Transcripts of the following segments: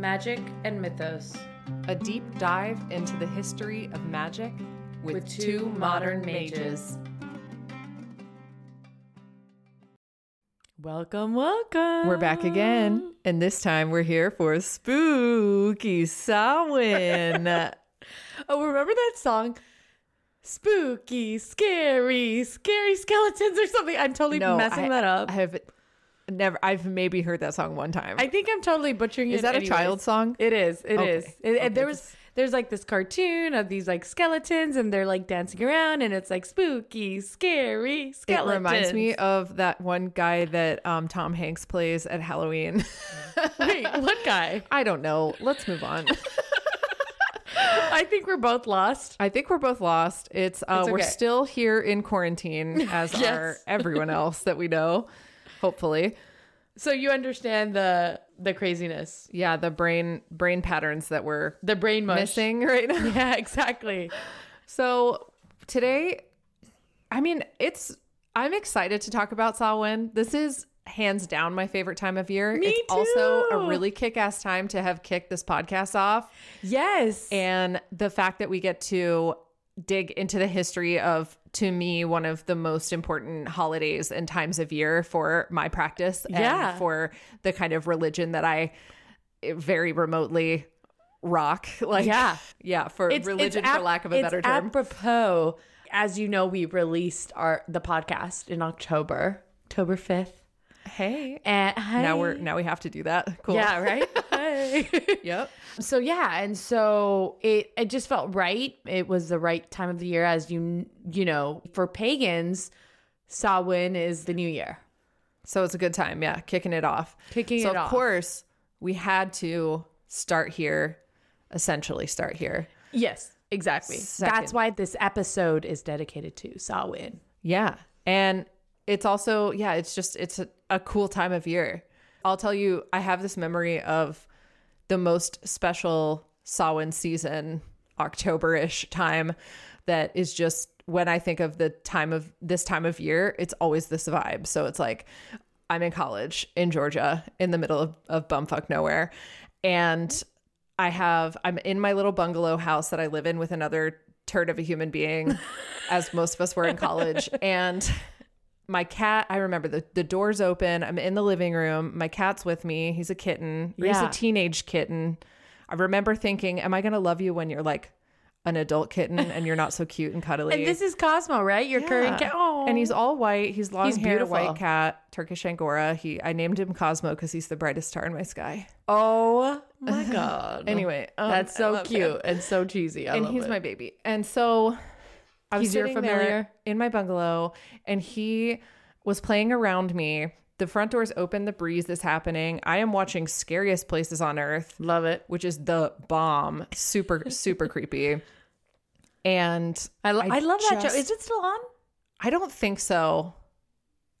magic, and mythos a deep dive into the history of magic with, With two, two modern modern mages. Welcome, welcome. We're back again, and this time we're here for Spooky Samhain. Oh, remember that song? Spooky, scary, scary skeletons or something. I'm totally messing I, that up. I have never. I've maybe heard that song one time. I think I'm totally butchering it. Is that a child song? It is. It Okay. is. It- Okay, there was there's like this cartoon of these like skeletons and they're like dancing around and it's like spooky, scary skeletons. It reminds me of that one guy that um, Tom Hanks plays at Halloween. Wait, what guy? I don't know. Let's move on. I think we're both lost. I think we're both lost. It's uh, It's we're still here in quarantine as Yes. are everyone else that we know. Hopefully, So you understand the the craziness, yeah. The brain brain patterns that we're the brain mush. missing right now. Yeah, exactly. So today, I mean, it's I'm excited to talk about Samhain. This is hands down my favorite time of year. Me it's also a really kick-ass time to have kicked this podcast off. Yes. And the fact that we get to dig into the history of, to me, one of the most important holidays and times of year for my practice Yeah. and for the kind of religion that I very remotely rock. Like, Yeah. yeah, for religion, for ap- lack of a it's better term. Apropos, as you know, we released our the podcast in October, October fifth. Hey. And Now we're now we have to do that. Cool. yeah, right. Hey. Yep. so yeah, and so it it just felt right. It was the right time of the year, as you you know, for pagans, Samhain is the new year. So it's a good time. Yeah, kicking it off. Kicking so it of off. course we had to start here, essentially start here. Yes, exactly. Second. That's why this episode is dedicated to Samhain. Yeah. And it's also, yeah, it's just, it's a, a cool time of year. I'll tell you, I have this memory of the most special Samhain season, October ish time, that is just when I think of the time of this time of year, it's always this vibe. So it's like, I'm in college in Georgia in the middle of, of bumfuck nowhere. And I have, I'm in my little bungalow house that I live in with another turd of a human being, as most of us were in college. And my cat, I remember the, the door's open. I'm in the living room. My cat's with me. He's a kitten. Or He's a teenage kitten. I remember thinking, am I going to love you when you're like an adult kitten and you're not so cute and cuddly? And this is Cosmo, right? Your current cat. Oh, And he's all white. He's long He's hair, beautiful. white cat, Turkish Angora. He I named him Cosmo because he's the brightest star in my sky. oh my god. Anyway, um, That's so cute him. and so cheesy. I and he's it. my baby. And so I was He's sitting there familiar? in my bungalow, and he was playing around me. The front door's open. The breeze is happening. I am watching Scariest Places on Earth, love it. which is the bomb. Super, super creepy. And I, lo- I, love that just- show. Is it still on? I don't think so.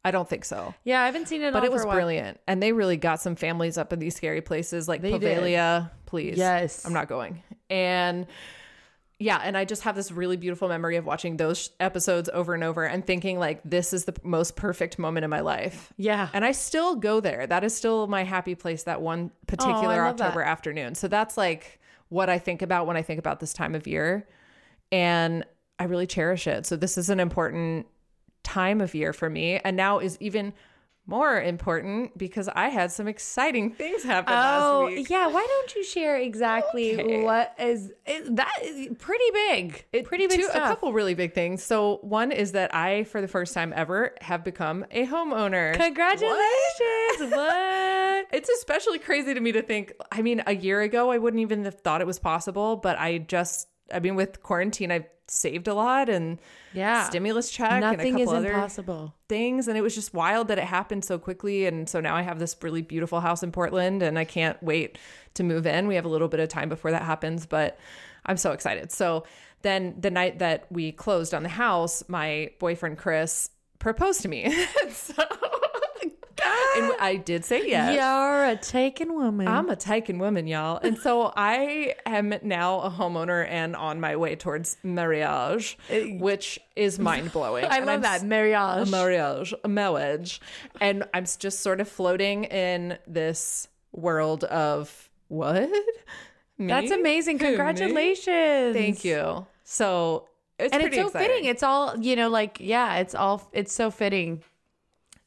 I don't think so. Yeah, I haven't seen it. But it was brilliant. And they really got some families up in these scary places like They did. Please. Yes. I'm not going. And yeah, and I just have this really beautiful memory of watching those episodes over and over and thinking like this is the most perfect moment in my life. Yeah. And I still go there. That is still my happy place that one particular that. October afternoon. So that's like what I think about when I think about this time of year. And I really cherish it. So this is an important time of year for me and now is even more important because I had some exciting things happen Oh last week. yeah, why don't you share exactly Okay. what is is that is pretty big, It- pretty big two- stuff. A couple really big things. So one is that I, for the first time ever, have become a homeowner. Congratulations! What? It's especially crazy to me to think. I mean, a year ago, I wouldn't even have thought it was possible. But I just, I mean, with quarantine, I've saved a lot and Yeah. stimulus check and a Nothing couple is other impossible. things. And it was just wild that it happened so quickly. And so now I have this really beautiful house in Portland, and I can't wait to move in. We have a little bit of time before that happens, but I'm so excited. So then the night that we closed on the house, my boyfriend Chris proposed to me. so, and I did say yes. You're a taken woman. I'm a taken woman, y'all. And so I am now a homeowner and on my way towards marriage, eh, which is mind blowing. I love that marriage. A marriage, a marriage. And I'm just sort of floating in this world of what? That's Me? amazing. Who, me? Congratulations. Thank you. So it's and it's pretty so exciting. fitting. It's all, you know, like, yeah, it's all, it's so fitting.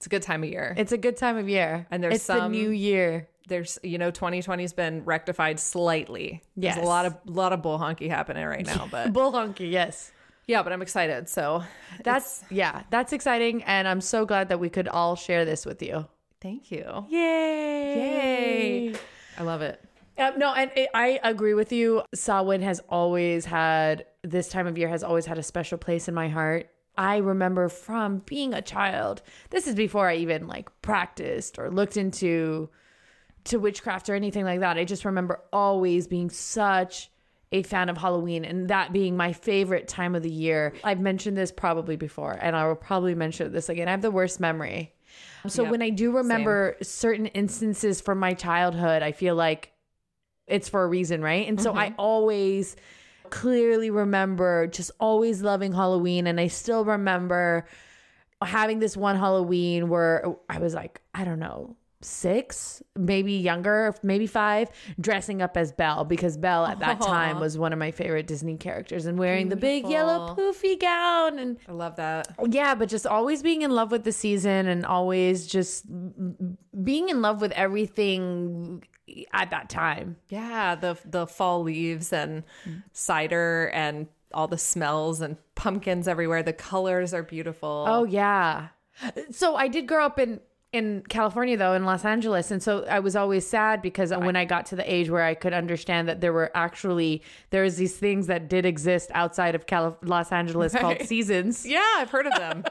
It's a good time of year. It's a good time of year. And there's it's the some- new year. There's, you know, 2020's been rectified slightly. There's a lot of a lot of bull honky happening right now, but Bull honky, yes. yeah, but I'm excited. So That's, yeah, that's exciting. And I'm so glad that we could all share this with you. thank you. Yay. Yay. I love it. Uh, no, and it, I agree with you. Samhain has always had this time of year has always had a special place in my heart. I remember from being a child. This is before I even like practiced or looked into to witchcraft or anything like that. I just remember always being such a fan of Halloween and that being my favorite time of the year. I've mentioned this probably before and I will probably mention this again. I have the worst memory. So Yep, when I do remember certain instances from my childhood, I feel like it's for a reason, right? And so mm-hmm. I always clearly remember just always loving Halloween. And I still remember having this one Halloween where I was like, I don't know, six, maybe younger, maybe five, dressing up as Belle because Belle at that time was one of my favorite Disney characters and wearing the big yellow poofy gown and I love that. yeah, but just always being in love with the season and always just being in love with everything at that time. Yeah, the the fall leaves and cider and all the smells and pumpkins everywhere. The colors are beautiful. Oh yeah. So I did grow up in in California though in Los Angeles and so I was always sad because when I got to the age where I could understand that there were actually there was these things that did exist outside of Los Angeles called seasons. Yeah, I've heard of them.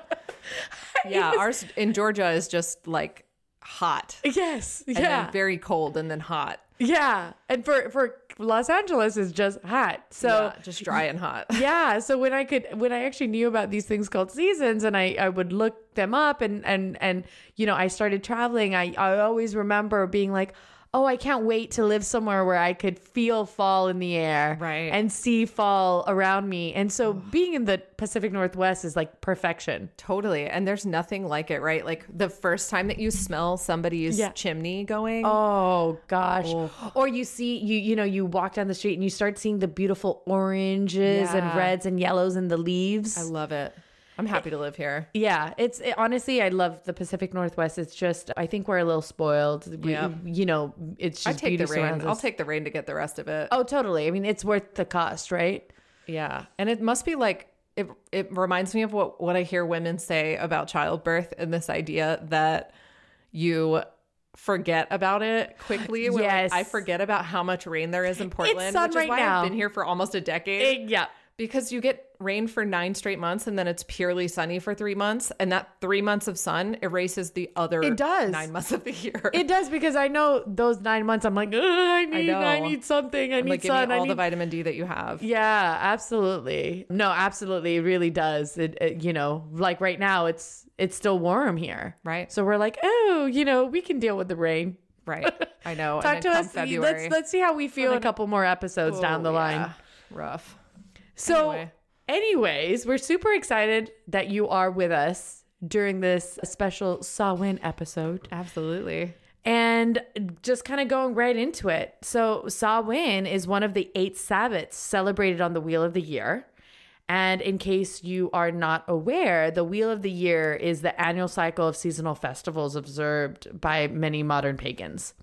yeah, ours in Georgia is just like hot. Yes. And Yeah. then very cold and then hot. yeah. And for for Los Angeles is just hot. So yeah, just dry and hot. yeah so when i could when i actually knew about these things called seasons and i i would look them up and and and you know i started traveling i i always remember being like oh i can't wait to live somewhere where i could feel fall in the air Right. and see fall around me and so being in the pacific northwest is like perfection Totally. And there's nothing like it, right? Like the first time that you smell somebody's Yeah. chimney going. Oh gosh. Oh. Or you see you you know you walk down the street and you start seeing the beautiful oranges and reds and yellows in the leaves. I love it. I'm happy to live here. Yeah, it's it, honestly I love the Pacific Northwest. It's just I think we're a little spoiled. We, Yeah. you know, it's just I take the rain. I'll take the rain to get the rest of it. Oh, totally. I mean, it's worth the cost, right? Yeah. And it must be like it it reminds me of what what I hear women say about childbirth and this idea that you forget about it quickly. We're like, Yes. I forget about how much rain there is in Portland, which right is why now. I've been here for almost a decade. yeah. Because you get rain for nine straight months and then it's purely sunny for three months. And that three months of sun erases the other It does. nine months of the year. It does because I know those nine months. I'm like, I need, I, know. need something. I I'm need like, give sun. me I all need the vitamin D that you have. Yeah, absolutely. No, absolutely. It really does. It, it, you know, like right now, it's it's still warm here, Right. So we're like, oh, you know, we can deal with the rain. Right. I know. Talk to us. February. Let's let's see how we feel in a couple more episodes down oh, the Oh, line. yeah. Rough. So, Anyway. anyways, we're super excited that you are with us during this special Samhain episode. Absolutely. And just kind of going right into it. So, Samhain is one of the eight Sabbats celebrated on the Wheel of the Year. And in case you are not aware, the Wheel of the Year is the annual cycle of seasonal festivals observed by many modern pagans.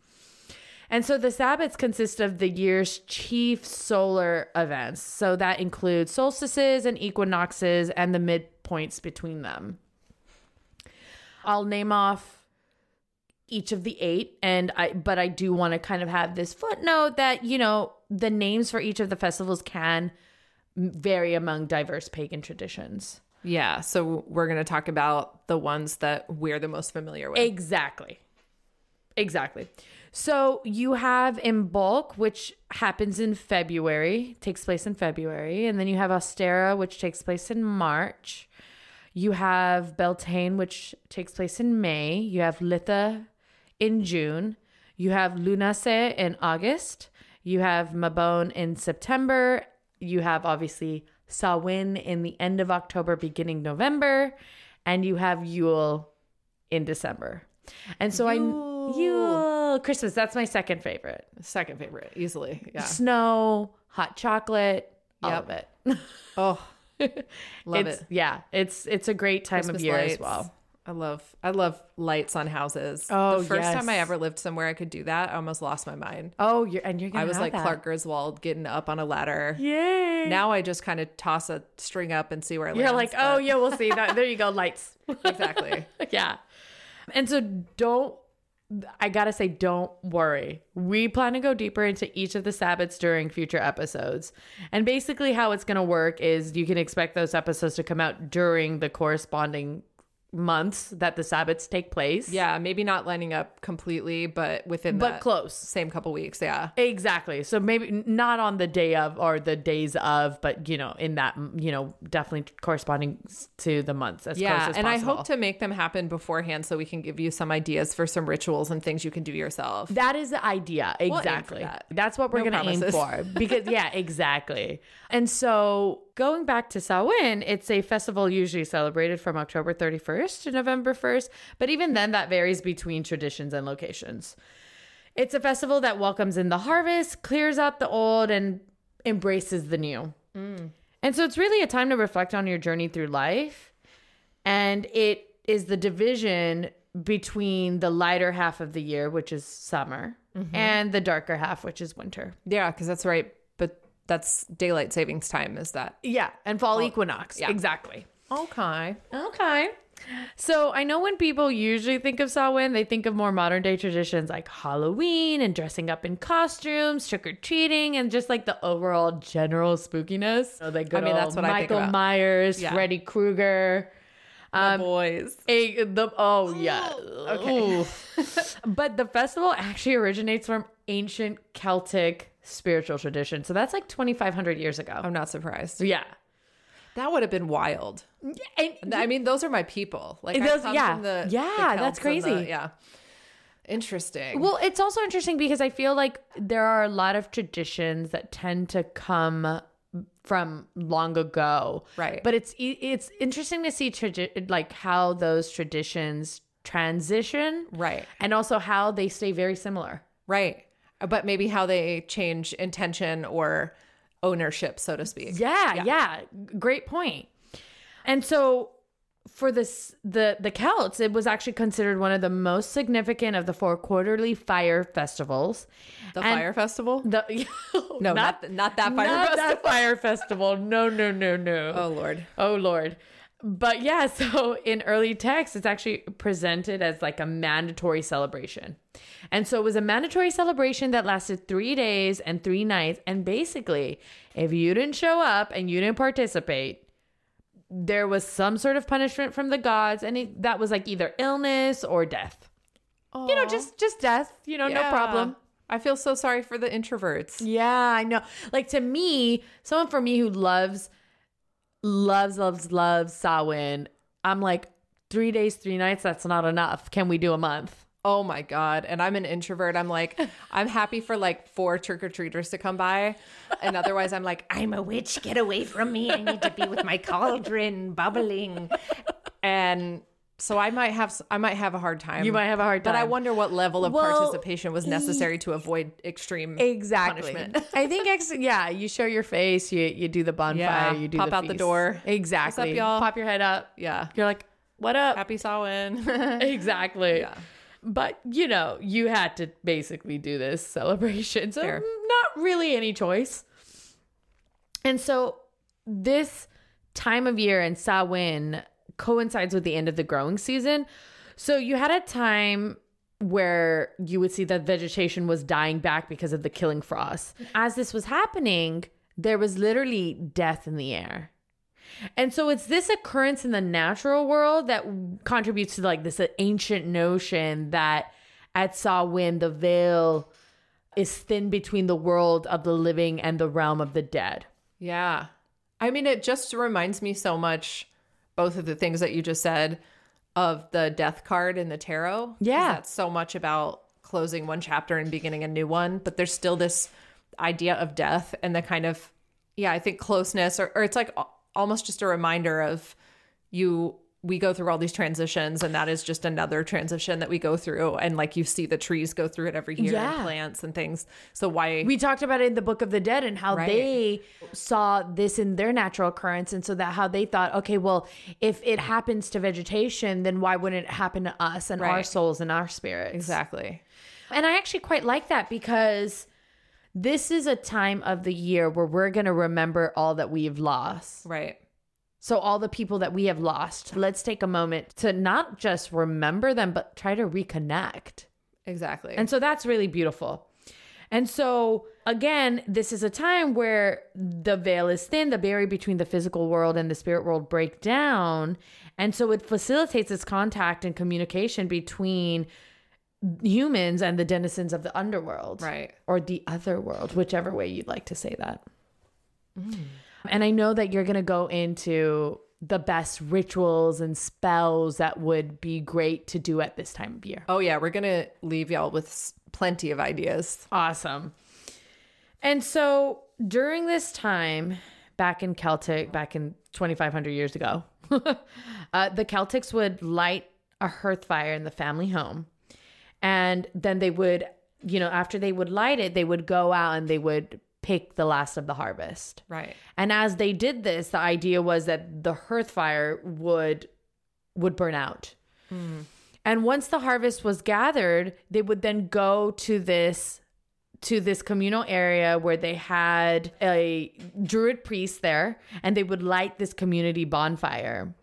And so the Sabbats consist of the year's chief solar events. So that includes solstices and equinoxes and the midpoints between them. I'll name off each of the eight and I but I do want to kind of have this footnote that, you know, the names for each of the festivals can vary among diverse pagan traditions. Yeah. So we're going to talk about the ones that we're the most familiar with. Exactly. Exactly. So you have Imbolc, which happens in February, takes place in February, and then you have Ostara, which takes place in March. You have Beltane, which takes place in May. You have Litha in June. You have Lughnasadh in August. You have Mabon in September. You have obviously Samhain in the end of October, beginning November, and you have Yule in December. And so I Yule. Oh, Christmas. That's my second favorite. Second favorite, easily. Yeah. Snow, hot chocolate, all Yep. of it. Oh, love it's, it. Yeah, it's it's a great time Christmas of year as well. I love I love lights on houses. Oh, the first time I ever lived somewhere I could do that, I almost lost my mind. Oh, you're and you're gonna I was like that. Clark Griswold getting up on a ladder. Yay! Now I just kind of toss a string up and see where it you're lands, like, oh but- yeah, we'll see. That, there you go, lights. exactly. yeah. And so don't I gotta say, don't worry. We plan to go deeper into each of the Sabbats during future episodes. And basically, how it's gonna work is you can expect those episodes to come out during the corresponding months that the Sabbats take place. Yeah, maybe not lining up completely, but within But close. same couple weeks. Yeah. Exactly. So maybe not on the day of or the days of, but you know, in that, you know, definitely corresponding to the months as Yeah, close as possible. and I hope to make them happen beforehand so we can give you some ideas for some rituals and things you can do yourself. That is the idea. Exactly. that. That's what we're No going to aim for. Because, yeah, exactly. And so going back to Samhain, it's a festival usually celebrated from October 31st to November 1st. But even then, that varies between traditions and locations. It's a festival that welcomes in the harvest, clears out the old, and embraces the new. Mm. And so it's really a time to reflect on your journey through life. And it is the division between the lighter half of the year, which is summer, mm-hmm. and the darker half, which is winter. Yeah, because that's right. But that's daylight savings time, is that? Yeah. And fall equinox. yeah. Exactly. Okay. Okay. So I know when people usually think of Samhain, they think of more modern day traditions like Halloween and dressing up in costumes, trick or treating, and just like the overall general spookiness. So the good mean, that's old what I think Michael about. Myers, Yeah. Freddy Krueger. The um, boys. A, the, oh yeah. Okay. But the festival actually originates from ancient Celtic spiritual tradition. So that's like 2,500 years ago. I'm not surprised. Yeah. That would have been wild. And I mean, those are my people. Like, I Those- come yeah. from the, the Yeah, that's Celts and the- crazy. yeah. Interesting. Well, it's also interesting because I feel like there are a lot of traditions that tend to come from long ago. Right. But it's it's interesting to see tradi- like how those traditions transition. Right. And also how they stay very similar. right. But maybe how they change intention or ownership, so to speak. Yeah, yeah, Great point. And so for this the the Celts, it was actually considered one of the most significant of the four quarterly fire festivals. The And- fire festival? The No, not, not that fire not festival. that fire festival. No, no, no, no. Oh, Lord. Oh Lord. But yeah, so in early texts, it's actually presented as like a mandatory celebration. And so it was a mandatory celebration that lasted three days and three nights. And basically, if you didn't show up and you didn't participate, there was some sort of punishment from the gods, and it, that was like either illness or death. You know, just just death. You know, no problem. I feel so sorry for the introverts. Yeah, I know. Like to me, someone for me who loves, loves, loves, loves Samhain, I'm like, three days, three nights, that's not enough. Can we do a month? Oh my God. And I'm an introvert. I'm like, I'm happy for like four trick or treaters to come by. And otherwise, I'm like, I'm a witch. Get away from me. I need to be with my cauldron bubbling. And so I might have I might have a hard time. You might have a hard time. But I wonder what level of Well, participation was necessary to avoid extreme Exactly. punishment. I think, ex- yeah, you show your face, you you do the bonfire, Yeah, you do pop the out the door. Exactly. Up y'all? Pop your head up. Yeah. You're like, what up? Happy Samhain. exactly. Yeah. But you know, you had to basically do this celebration. So Fair. not really any choice. And so this time of year in Samhain coincides with the end of the growing season. So you had a time where you would see that vegetation was dying back because of the killing frost. As this was happening, there was literally death in the air. And so it's this occurrence in the natural world that contributes to like this ancient notion that at Samhain the veil is thin between the world of the living and the realm of the dead. Yeah. I mean, it just reminds me so much, both of the things that you just said, of the death card in the tarot. Yeah. That's so much about closing one chapter and beginning a new one. But there's still this idea of death and the kind of, yeah, I think closeness, or, or it's like almost just a reminder of you we go through all these transitions and that is just another transition that we go through and like you see the trees go through it every year Yeah. and plants and things so why We talked about it in the Book of the Dead and how Right. they saw this in their natural occurrence. And so that how they thought, okay, well, if it happens to vegetation, then why wouldn't it happen to us and our souls and our spirits? exactly And I actually quite like that because this is a time of the year where we're going to remember all that we've lost. right So, all the people that we have lost, let's take a moment to not just remember them, but try to reconnect. exactly And so that's really beautiful. And so, again, this is a time where the veil is thin, the barrier between the physical world and the spirit world break down. And so it facilitates this contact and communication between humans and the denizens of the underworld right or the other world, whichever way you'd like to say that. Mm. And I know that you're going to go into the best rituals and spells that would be great to do at this time of year. oh yeah we're gonna leave y'all with plenty of ideas Awesome. And so during this time, back in Celtic, back in 2,500 years ago, uh, the Celtics would light a hearth fire in the family home. And then they would, you know, after they would light it, they would go out and they would pick the last of the harvest. right And as they did this, the idea was that the hearth fire would would burn out. Hmm. And once the harvest was gathered, they would then go to this to this communal area where they had a druid priest there and they would light this community bonfire.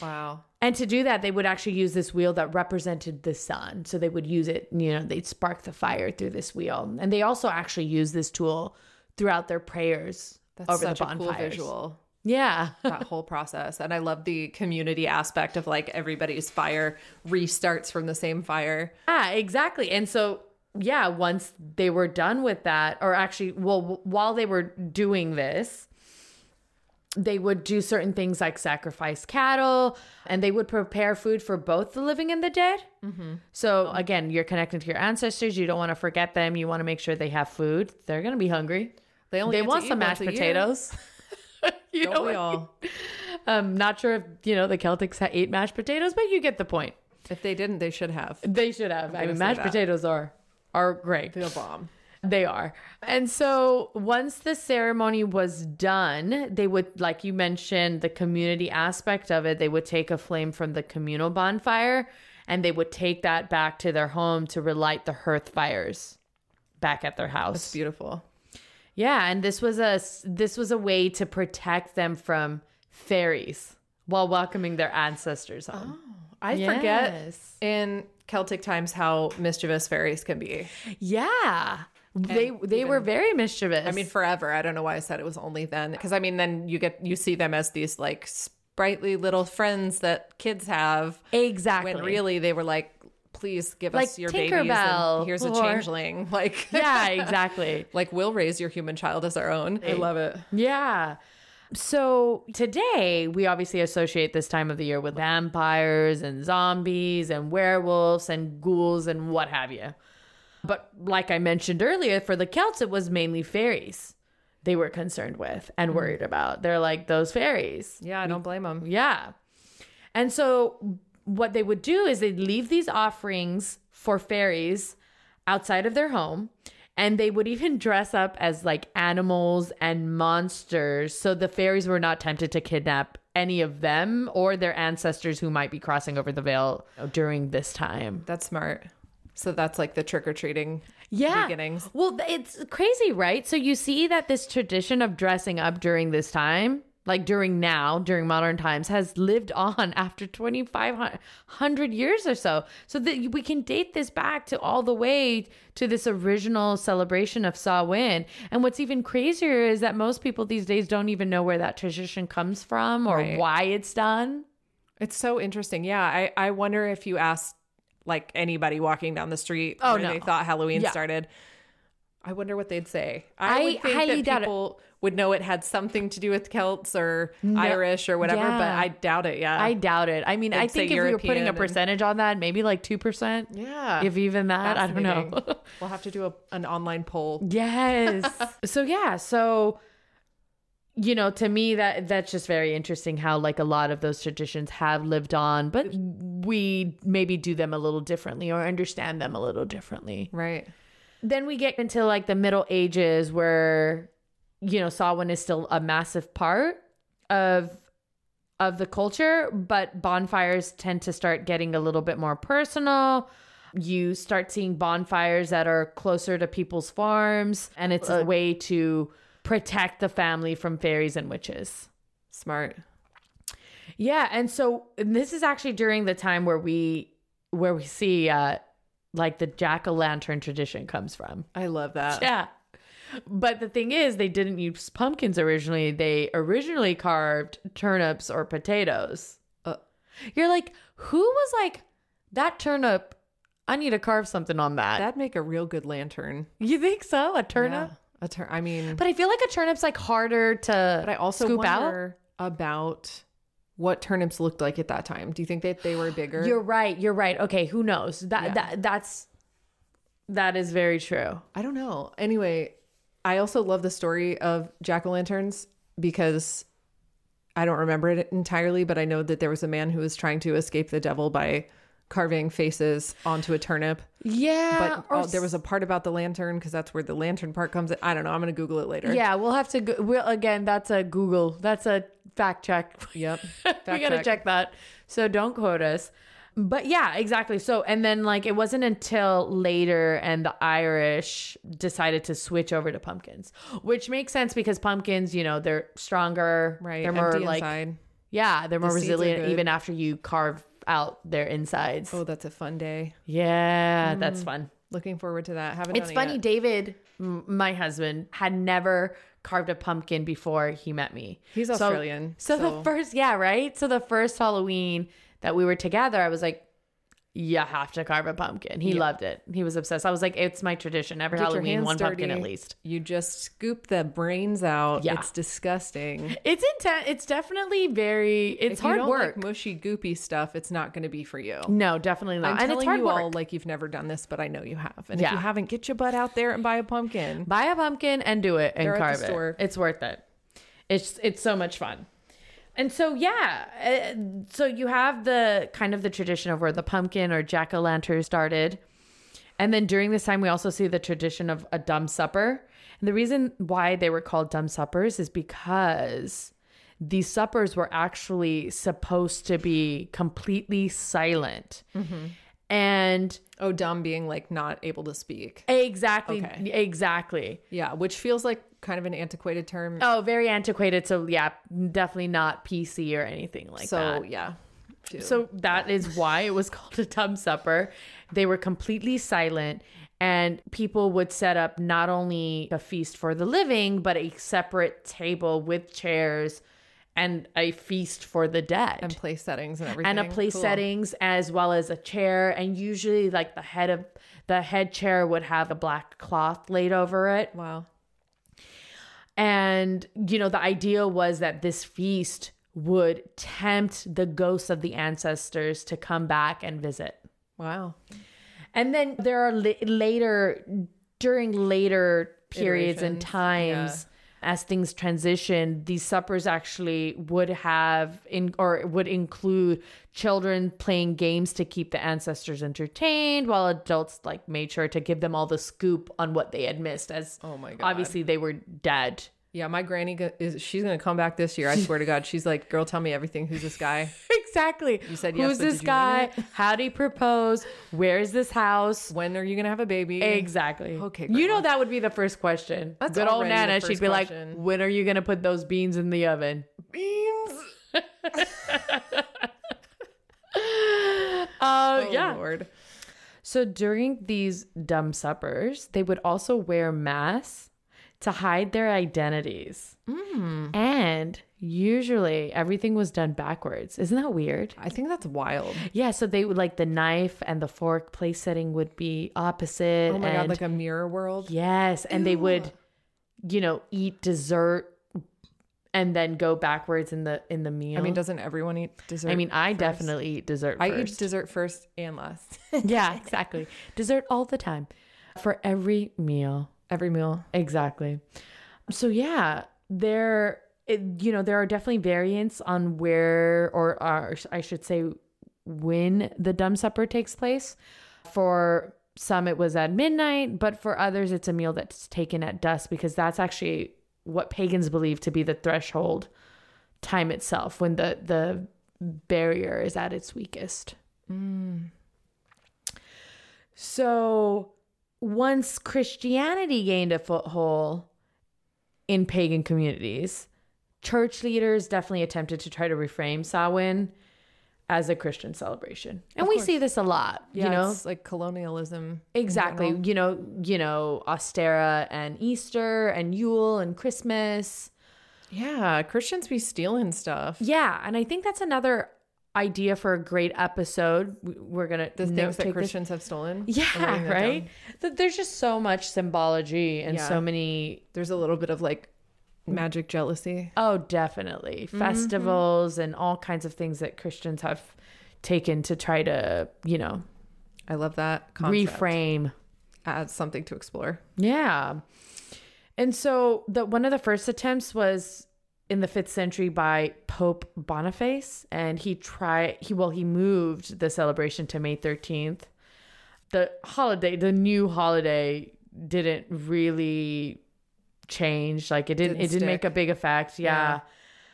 wow And to do that, they would actually use this wheel that represented the sun. So they would use it, you know, they'd spark the fire through this wheel. And they also actually use this tool throughout their prayers that's over such the a cool visual Yeah. that whole process and i love the community aspect of like everybody's fire restarts from the same fire Yeah, exactly. And so, yeah, once they were done with that, or actually, well, w- while they were doing this, they would do certain things like sacrifice cattle and they would prepare food for both the living and the dead. Mm-hmm. So, again, you're connecting to your ancestors. You don't want to forget them. You want to make sure they have food. They're going to be hungry. They only They want some mashed potatoes. you Don't know we all Um, not sure if, you know, the Celtics ate mashed potatoes, but you get the point. if they didn't they should have They should have. I mean, mashed that. potatoes are are great. the bomb They are. And so once the ceremony was done, they would, like you mentioned, the community aspect of it, they would take a flame from the communal bonfire and they would take that back to their home to relight the hearth fires back at their house. it's beautiful Yeah, and this was a this was a way to protect them from fairies while welcoming their ancestors home. Oh, I forget in Celtic times how mischievous fairies can be. Yeah. They they were very mischievous. I mean, forever. I don't know why I said it was only then. Because I mean, then you get you see them as these like sprightly little friends that kids have. exactly. When really they were like, please give Like us your babies. Tinkerbell And here's a changeling. Like, yeah, exactly. like we'll raise your human child as our own. I love it. Yeah. So today we obviously associate this time of the year with vampires and zombies and werewolves and ghouls and what have you. But like I mentioned earlier, for the Celts, it was mainly fairies they were concerned with and worried about. They're like those fairies. Yeah, I don't blame them. Yeah. And so what they would do is they'd leave these offerings for fairies outside of their home and they would even dress up as like animals and monsters so the fairies were not tempted to kidnap any of them or their ancestors who might be crossing over the veil during this time. That's smart. So that's like the trick or treating Yeah. beginnings. Well, it's crazy, right? So you see that this tradition of dressing up during this time, like during now, during modern times, has lived on after 2,500 years or so. So that we can date this back to all the way to this original celebration of Samhain. And what's even crazier is that most people these days don't even know where that tradition comes from or Right. why it's done. It's so interesting. Yeah, I, I wonder if you asked like anybody walking down the street Oh, where no. they thought Halloween Yeah. started. I wonder what they'd say. I I, would think highly that doubt it. Would know it had something to do with Celts or Irish or whatever, but I doubt it. Yeah, I doubt it. I mean, I They'd say think if we were putting European a and- percentage on that, maybe like 2%. yeah. If even that, I don't know. We'll have to do a, an online poll. Yes. so yeah, so you know, to me that that's just very interesting how like a lot of those traditions have lived on, but we maybe do them a little differently or understand them a little differently. Right. Then we get into like the Middle Ages where you know, Samhain is still a massive part of of the culture, but bonfires tend to start getting a little bit more personal. You start seeing bonfires that are closer to people's farms, and it's a way to protect the family from fairies and witches. Smart. Yeah, and so and this is actually during the time where we where we see uh like the jack o' lantern tradition comes from. I love that. Yeah. But the thing is, they didn't use pumpkins originally. They originally carved turnips or potatoes. Uh, You're like, who was like, that turnip, I need to carve something on that. That'd make a real good lantern. you think so? A turnip? Yeah. A tur- I mean, But I feel like a turnip's like harder to but I also scoop out. wonder about what turnips looked like at that time. Do you think that they were bigger? You're right. You're right. Okay, who knows? That Yeah. that that's that is very true. I don't know. Anyway, I also love the story of jack o' lanterns because I don't remember it entirely, but I know that there was a man who was trying to escape the devil by carving faces onto a turnip. Yeah, But oh, there was a part about the lantern because that's where the lantern part comes in. I don't know. I'm going to Google it later. Yeah, we'll have to. Go, we'll again. That's a Google. That's a fact check. Yep. we gotta check. check that. So don't quote us. But yeah, exactly. So and then like it wasn't until later and the Irish decided to switch over to pumpkins, which makes sense because pumpkins, you know, they're stronger. Right. They're more Empty like inside. yeah, they're more are resilient even after you carve out their insides. Oh, that's a fun day. Yeah, that's mm. fun. Looking forward to that. Haven't It's it funny, yet. David, m- my husband, had never carved a pumpkin before he met me. He's So- Australian. So, the first, yeah, right? So the first Halloween that we were together, I was like, you have to carve a pumpkin. He loved it. He was obsessed. I was like, it's my tradition. Every Get Halloween, one pumpkin at least. You just scoop the brains out. Yeah. It's disgusting. It's intense. It's definitely very, it's if hard work. like mushy, goopy stuff, it's not going to be for you. no, definitely not. I'm and telling it's hard you work. all like you've never done this, but I know you have. And Yeah. if you haven't, get your butt out there and buy a pumpkin. buy a pumpkin and do it and They're carve store. it. It's worth it. It's it's so much fun. And so yeah, uh, so you have the kind of the tradition of where the pumpkin or jack o' lantern started, and then during this time we also see the tradition of a dumb supper. And the reason why they were called dumb suppers is because these suppers were actually supposed to be completely silent, and Oh, dumb being like not able to speak. exactly, Okay. exactly. Yeah, which feels like kind of an antiquated term. Oh, very antiquated. So yeah, definitely not PC or anything like so that. So yeah. Dude. So that is why it was called a dumb supper. They were completely silent, and people would set up not only a feast for the living, but a separate table with chairs and a feast for the dead. and place settings and everything. and a place Cool. settings as well as a chair and usually like the head of the head chair would have a black cloth laid over it Wow. And, you know, the idea was that this feast would tempt the ghosts of the ancestors to come back and visit. Wow. And then there are la- later, during later periods and times, as things transitioned, these suppers actually would have in or would include children playing games to keep the ancestors entertained, while adults like made sure to give them all the scoop on what they had missed, as Oh my God. obviously they were dead. Yeah, my granny go- is she's gonna come back this year. I swear to God. She's like, girl, tell me everything. Who's this guy? Exactly. You said yes, Who's this you guy? How did he propose? Where is this house? When are you gonna have a baby? Exactly. Okay, You know that would be the first question. That's Good old Nana. She'd be question. like, "When are you gonna put those beans in the oven?" Beans. Uh, Oh yeah. Lord. So during these dumb suppers, they would also wear masks to hide their identities, Mm. and usually everything was done backwards. Isn't that weird? I think that's wild. Yeah. So they would like the knife and the fork place setting would be opposite. Oh my god, like a mirror world. Yes, and they would, you know, eat dessert and then go backwards in the in the meal. I mean, doesn't everyone eat dessert? I mean, I first? definitely eat dessert I eat dessert first and last. yeah, exactly. Dessert all the time for every meal. Every meal. Exactly. So yeah, there it, you know, there are definitely variants on where, or, uh, or I should say, when the dumb supper takes place. For some, it was at midnight, but for others, it's a meal that's taken at dusk because that's actually what pagans believe to be the threshold time itself when the the barrier is at its weakest. Mm. So once Christianity gained a foothold in pagan communities, church leaders definitely attempted to try to reframe Samhain as a Christian celebration. And Of we course. see this a lot, Yeah, you know. it's like colonialism. Exactly. You know, you know, Ostara and Easter and Yule and Christmas. Yeah, Christians be stealing stuff. Yeah, and I think that's another idea for a great episode. We- We're gonna The things that take this- Christians have stolen. Yeah, right. down. There's just so much symbology and Yeah. so many. There's a little bit of like magic jealousy. Oh, definitely Mm-hmm. festivals and all kinds of things that Christians have taken to try to, you know, I love that concept. reframe. as something to explore. Yeah. And so the one of the first attempts was in the 5th century by Pope Boniface and he tried he well he moved the celebration to May 13th. The holiday, the new holiday didn't really change like it didn't, Didn't it didn't make a big effect. Yeah. Yeah.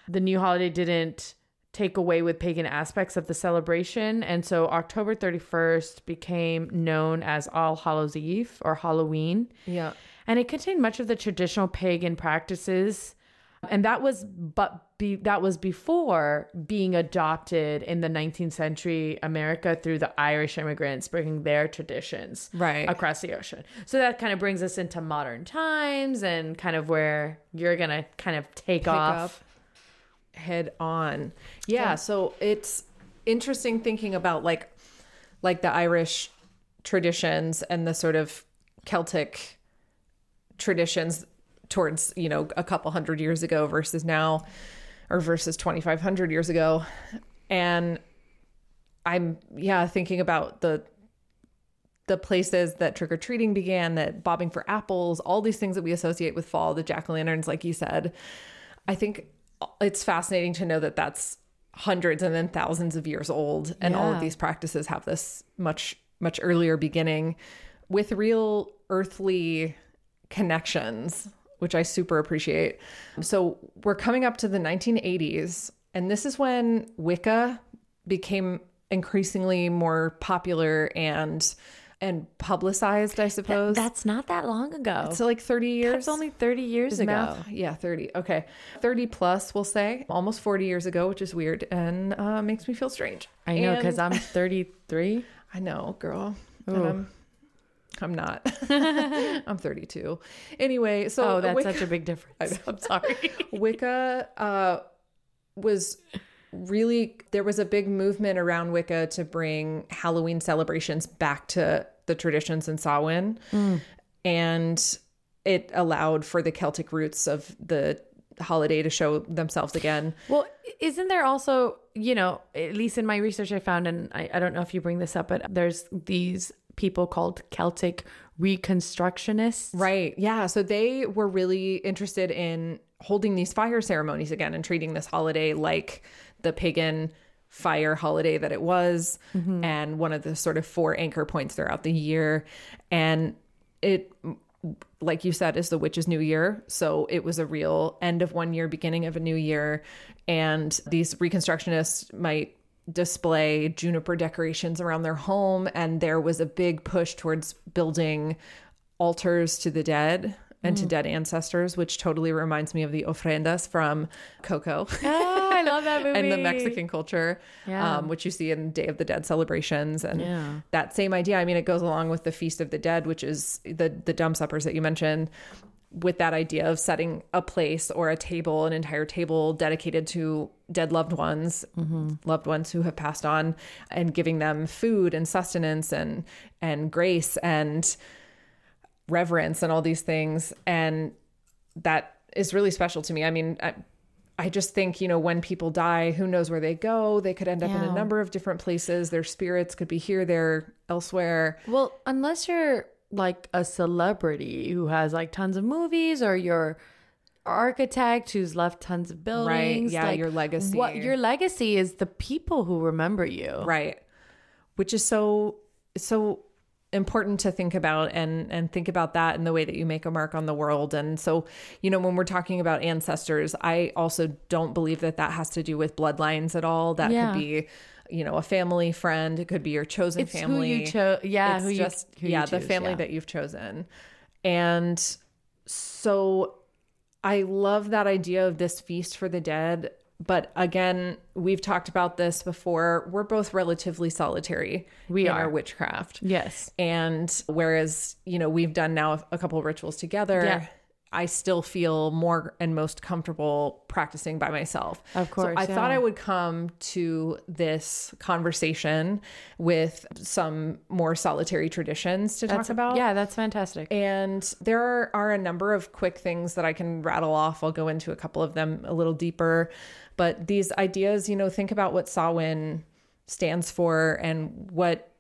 The new holiday didn't take away with pagan aspects of the celebration and so October 31st became known as All Hallows Eve or Halloween Yeah. and it contained much of the traditional pagan practices and that was but be, that was before being adopted in the 19th century America through the Irish immigrants bringing their traditions Right. across the ocean. So that kind of brings us into modern times and kind of where you're going to kind of take Pick off. up head on. Yeah, Yeah. so it's interesting thinking about like like the Irish traditions and the sort of Celtic traditions towards, you know, a couple hundred years ago versus now or versus 2500 years ago. And I'm yeah, thinking about the the places that trick or treating began, that bobbing for apples, all these things that we associate with fall, the jack o' lanterns, like you said. I think it's fascinating to know that that's hundreds and then thousands of years old, and all of these practices have this much, much earlier beginning with real earthly connections, which I super appreciate. So we're coming up to the 1980s, and this is when Wicca became increasingly more popular and and publicized, I suppose. That's not that long ago. so like 30 years. That's only 30 years Is ago. math? Yeah, 30. Okay. 30 plus, we'll say. Almost 40 years ago, which is weird and uh, makes me feel strange. I know And- cuz I'm 33. I know, girl. And I'm, I'm not. I'm 32. Anyway, so Oh, that's Wicca, such a big difference. I'm sorry. Wicca uh, was really there was a big movement around Wicca to bring Halloween celebrations back to the traditions in Samhain, and it allowed for the Celtic roots of the holiday to show themselves again. Well, isn't there also, you know, at least in my research I found, and I, I don't know if you bring this up, but there's these people called Celtic Reconstructionists. Right. Yeah. So they were really interested in holding these fire ceremonies again and treating this holiday like the pagan fire holiday that it was mm-hmm. and one of the sort of four anchor points throughout the year. And it, like you said, is the witch's new year. So it was a real end of one year, beginning of a new year. And these reconstructionists might display juniper decorations around their home. And there was a big push towards building altars to the dead and to dead ancestors, which totally reminds me of the ofrendas from Coco Oh, I love that movie. and the Mexican culture, Yeah. um, which you see in Day of the Dead celebrations, and Yeah. that same idea. I mean, it goes along with the Feast of the Dead, which is the the dumb suppers that you mentioned, with that idea of setting a place or a table, an entire table dedicated to dead loved ones, loved ones who have passed on, and giving them food and sustenance and and grace and reverence and all these things. And that is really special to me. I mean I, I just think you know when people die who knows where they go? They could end up in a number of different places. Their spirits could be here there elsewhere. Well, unless you're like a celebrity who has like tons of movies or you're architect who's left tons of buildings. Yeah, your legacy. What your legacy is the people who remember you. Right. Which is so so important to think about and and think about that in the way that you make a mark on the world and so you know when we're talking about ancestors i also don't believe that that has to do with bloodlines at all that Yeah. could be you know a family friend it could be your chosen It's family who you chose. Yeah, it's who just you, who you yeah the family yeah. that you've chosen and so i love that idea of this feast for the dead but again we've talked about this before we're both relatively solitary We in are. our witchcraft Yes. and whereas you know we've done now a couple of rituals together Yeah. I still feel more and most comfortable practicing by myself. Of course, So I thought. I would come to this conversation with some more solitary traditions to That's talk about. Yeah, that's fantastic. And there are, are a number of quick things that I can rattle off. I'll go into a couple of them a little deeper. But these ideas, you know, think about what Samhain stands for and what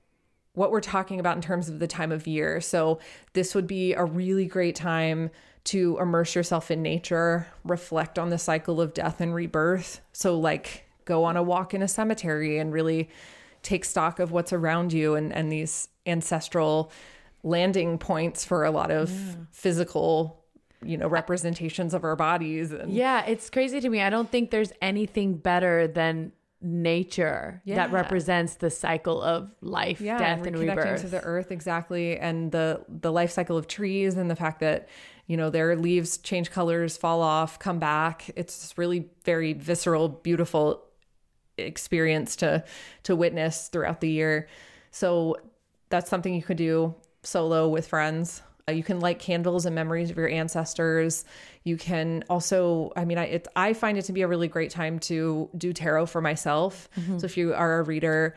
what we're talking about in terms of the time of year. So this would be a really great time to immerse yourself in nature, reflect on the cycle of death and rebirth. So like go on a walk in a cemetery and really take stock of what's around you and, and these ancestral landing points for a lot of physical, you know, representations of our bodies and Yeah, it's crazy to me. I don't think there's anything better than nature Yeah. that represents the cycle of life, death, and reconnecting rebirth. to the earth exactly, and the the life cycle of trees, and the fact that you know their leaves change colors, fall off, come back. It's really very visceral, beautiful experience to to witness throughout the year. So that's something you could do solo with friends. Uh, You can light candles and memories of your ancestors. You can also, I mean, I it, I find it to be a really great time to do tarot for myself. So if you are a reader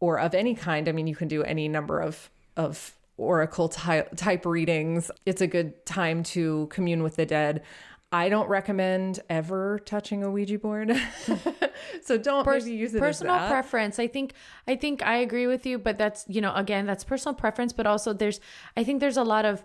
or of any kind, I mean, you can do any number of of oracle type readings. It's a good time to commune with the dead. I don't recommend ever touching a Ouija board. so don't Pers- maybe use it personal preference. I think I think I agree with you, but that's you know again that's personal preference. But also there's I think there's a lot of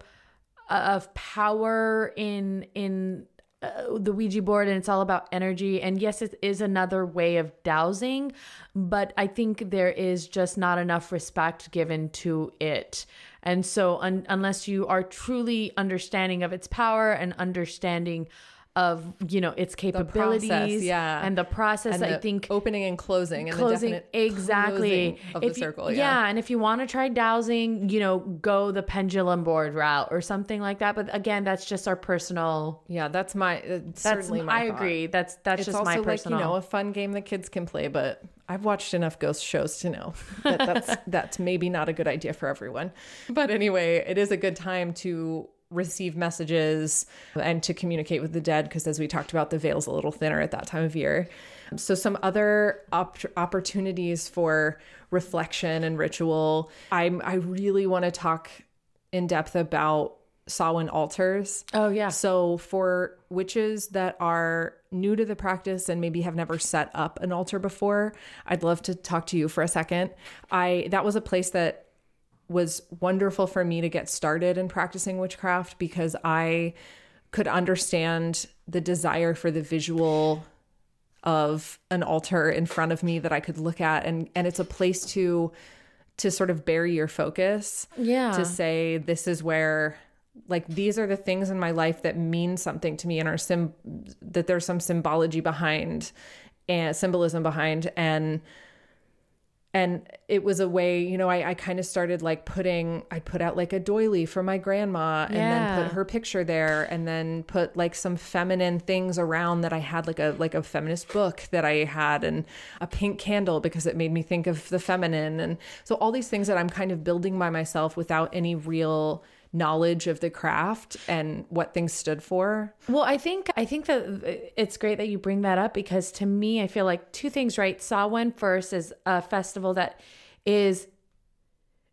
of power in in uh, the Ouija board, and it's all about energy. And yes, it is another way of dowsing, but I think there is just not enough respect given to it. And so, un- unless you are truly understanding of its power and understanding of you know its capabilities, yeah. and the process, and I the think opening and closing and closing the definite exactly closing of if the you- circle. yeah. Yeah. and if you want to try dowsing you know go the pendulum board route or something like that but again that's just our personal Yeah, that's my uh, that's certainly my i thought. agree that's that's It's just also my like personal you know a fun game that kids can play, but I've watched enough ghost shows to know that that's that's maybe not a good idea for everyone. But anyway, it is a good time to receive messages and to communicate with the dead because as we talked about the veil's a little thinner at that time of year. So some other op- opportunities for reflection and ritual. I'm I really want to talk in depth about Samhain altars. oh yeah So, for witches that are new to the practice and maybe have never set up an altar before, I'd love to talk to you for a second. I that was a place that was wonderful for me to get started in practicing witchcraft because I could understand the desire for the visual of an altar in front of me that I could look at. And and it's a place to to sort of bury your focus yeah. to say this is where like these are the things in my life that mean something to me and are sim that there's some symbology behind and symbolism behind. And and it was a way you know i, I kind of started like putting i put out like a doily for my grandma and then put her picture there and then put like some feminine things around that i had like a like a feminist book that i had and a pink candle because it made me think of the feminine. And so all these things that i'm kind of building by myself without any real knowledge of the craft and what things stood for Well, I think I think that it's great that you bring that up because to me, I feel like two things. Right, Samhain first is a festival that is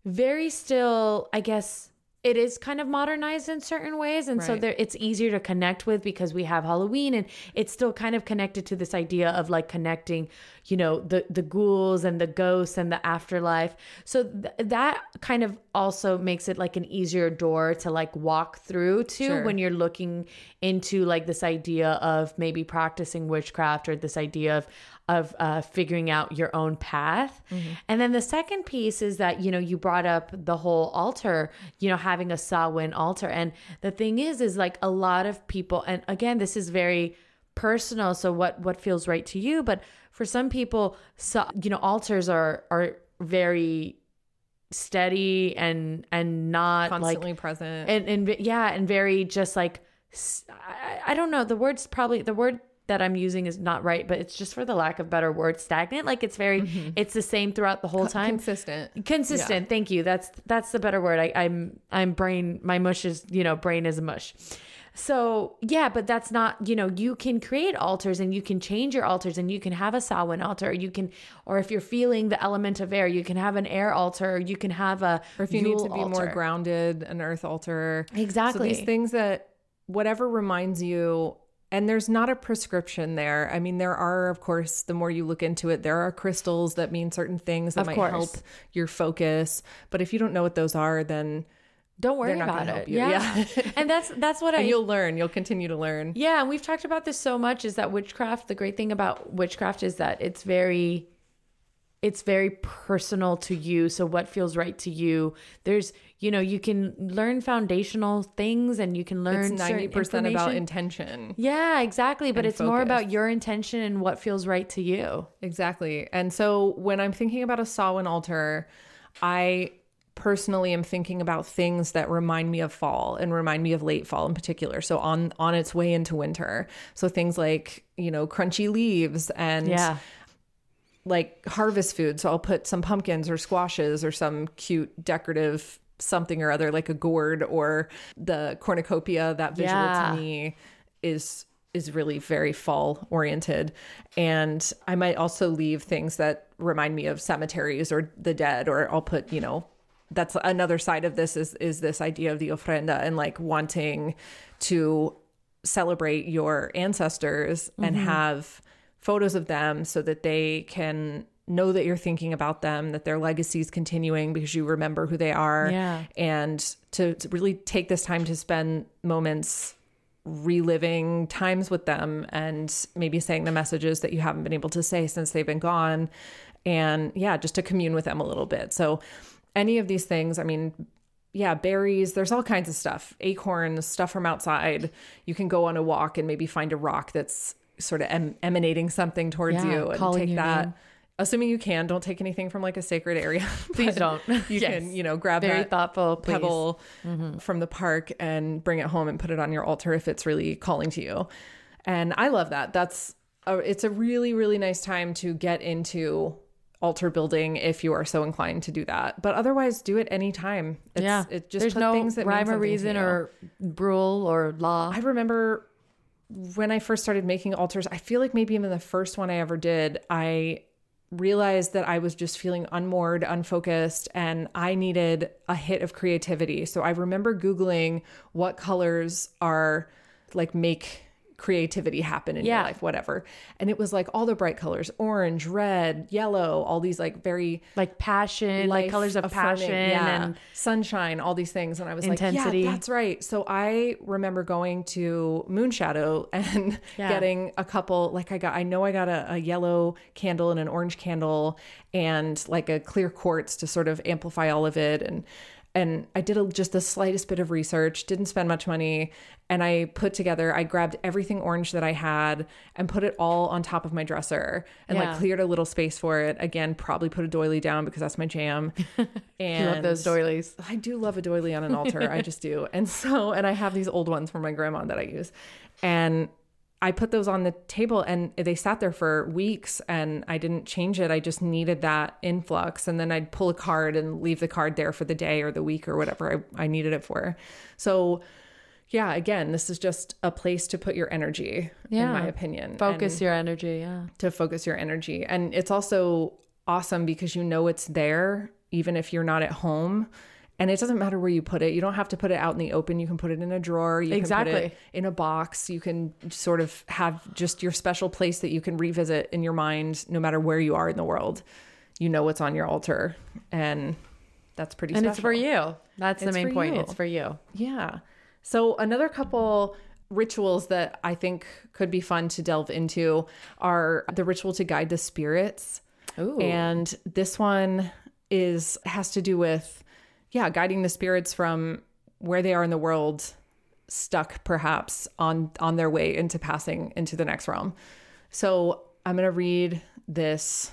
very still, I guess, it is kind of modernized in certain ways and so there it's easier to connect with because we have halloween and it's still kind of connected to this idea of like connecting you know the the ghouls and the ghosts and the afterlife so th- that kind of also makes it like an easier door to like walk through to Sure. when you're looking into like this idea of maybe practicing witchcraft or this idea of of uh, figuring out your own path. And then the second piece is that, you know, you brought up the whole altar, you know, having a Samhain altar. And the thing is, is like a lot of people, and again, this is very personal. So what, what feels right to you? But for some people, so, you know, altars are, are very steady and, and not like Constantly present. and and yeah and very just like I don't know the word's probably the word that i'm using is not right but it's just for the lack of better word stagnant. Like it's very mm-hmm. it's the same throughout the whole time. consistent. consistent. Thank you. That's that's the better word. I, i'm i'm brain my mush is you know brain is a mush. So yeah but that's not you know you can create altars and you can change your altars and you can have a Samhain altar. You can or if you're feeling the element of air you can have an air altar. You can have a Or if you need to be more grounded, an earth altar. Exactly. So these things that whatever reminds you and there's not a prescription there. I mean, there are, of course, the more you look into it, there are crystals that mean certain things that Of might course. help your focus. But if you don't know what those are, then don't worry not about it you. yeah, Yeah. and that's that's what i and you'll learn, you'll continue to learn. Yeah, and we've talked about this so much is that witchcraft, the great thing about witchcraft is that it's very it's very personal to you. So what feels right to you? There's, you know, you can learn foundational things and you can learn It's 90% about intention. Yeah, exactly, but it's more about your intention and what feels right to you. Exactly. And so when I'm thinking about a Samhain altar, I personally am thinking about things that remind me of fall and remind me of late fall in particular. So on on its way into winter. So things like, you know, crunchy leaves and Yeah. like harvest food. So I'll put some pumpkins or squashes or some cute decorative something or other like a gourd or the cornucopia that visual Yeah. to me is is really very fall oriented and i might also leave things that remind me of cemeteries or the dead or i'll put you know that's another side of this is is this idea of the ofrenda and like wanting to celebrate your ancestors and Mm-hmm. have photos of them so that they can know that you're thinking about them that their legacy is continuing because you remember who they are. Yeah. and to, to really take this time to spend moments reliving times with them and maybe saying the messages that you haven't been able to say since they've been gone. And yeah just to commune with them a little bit. So any of these things i mean yeah berries there's all kinds of stuff. Acorns stuff from outside. You can go on a walk and maybe find a rock that's sort of em- emanating something towards Yeah, you and take your that. Assuming you can don't take anything from like a sacred area Please don't. you Yes. can you know grab Very that thoughtful, pebble mm-hmm. from the park and bring it home and put it on your altar if it's really calling to you. And I love that. That's a, it's a really really nice time to get into altar building if you are so inclined to do that. But otherwise, do it anytime. It's, yeah. it just There's put no things that rhyme or reason or rule or law. I remember when I first started making altars, I feel like maybe even the first one I ever did, I realized that I was just feeling unmoored, unfocused, and I needed a hit of creativity. So I remember Googling what colors are like make creativity happen in Yeah. your life, whatever. And it was like all the bright colors orange, red, yellow, all these like very like passion, like colors of passion yeah, and sunshine, all these things. And I was Intensity. like, yeah, that's right. So I remember going to Moonshadow and Yeah. getting a couple, like I got, I know I got a, a yellow candle and an orange candle and like a clear quartz to sort of amplify all of it. And, and I did a, just the slightest bit of research, didn't spend much money. And I put together, I grabbed everything orange that I had and put it all on top of my dresser and Yeah. like cleared a little space for it. Again, probably put a doily down because that's my jam. And you love those doilies. I do love a doily on an altar. I just do. And so, and I have these old ones from my grandma that I use. And I put those on the table and they sat there for weeks and I didn't change it. I just needed that influx. And then I'd pull a card and leave the card there for the day or the week or whatever I, I needed it for. So, yeah, again, this is just a place to put your energy, Yeah. in my opinion. Focus And- your energy. Yeah. to focus your energy. And it's also awesome because you know it's there, even if you're not at home. And it doesn't matter where you put it. You don't have to put it out in the open. You can put it in a drawer. You can put Exactly. it in a box. You can sort of have just your special place that you can revisit in your mind no matter where you are in the world. You know what's on your altar. And that's pretty And special. it's for you. That's It's the main point. you. It's for you. Yeah. So another couple rituals that I think could be fun to delve into are the ritual to guide the spirits. Ooh. And this one is has to do with yeah, guiding the spirits from where they are in the world stuck perhaps on on their way into passing into the next realm. So I'm to read this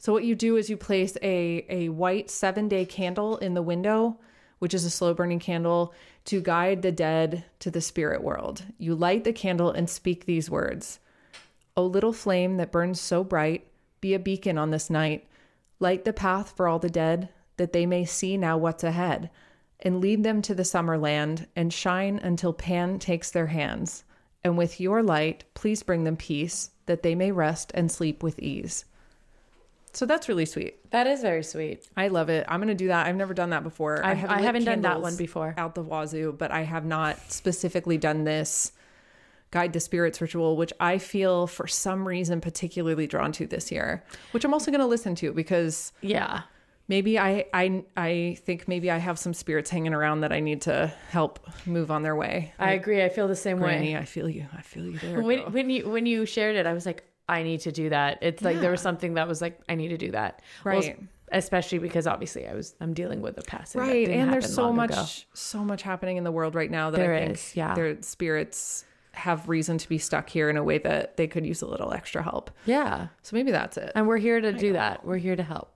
so what you do is you place a a white 7-day candle in the window, which is a slow burning candle to guide the dead to the spirit world. You light the candle and speak these words. O little flame that burns so bright, be a beacon on this night. Light the path for all the dead, that they may see now what's ahead, and lead them to the summer land, and shine until Pan takes their hands. And with your light, please bring them peace, that they may rest and sleep with ease. So that's really sweet. That is very sweet. I love it. I'm gonna do that. I've never done that before. I- have I haven't done that one before. out the wazoo, but I have not specifically done this guide the spirits ritual, which I feel for some reason particularly drawn to this year. Which I'm also gonna listen to because Yeah. Maybe I I I think maybe I have some spirits hanging around that I need to help move on their way. I agree. I feel the same Granny, way. I feel you. I feel you there. When, girl. when you when you shared it, I was like, I need to do that. It's like there was something that was like, I need to do that. Well, Right. especially because obviously I was I'm dealing with a passing. right and there's so much ago. so much happening in the world right now that There i think is, yeah. their spirits have reason to be stuck here in a way that they could use a little extra help Yeah. so maybe that's it And we're here to do that. We're here to help.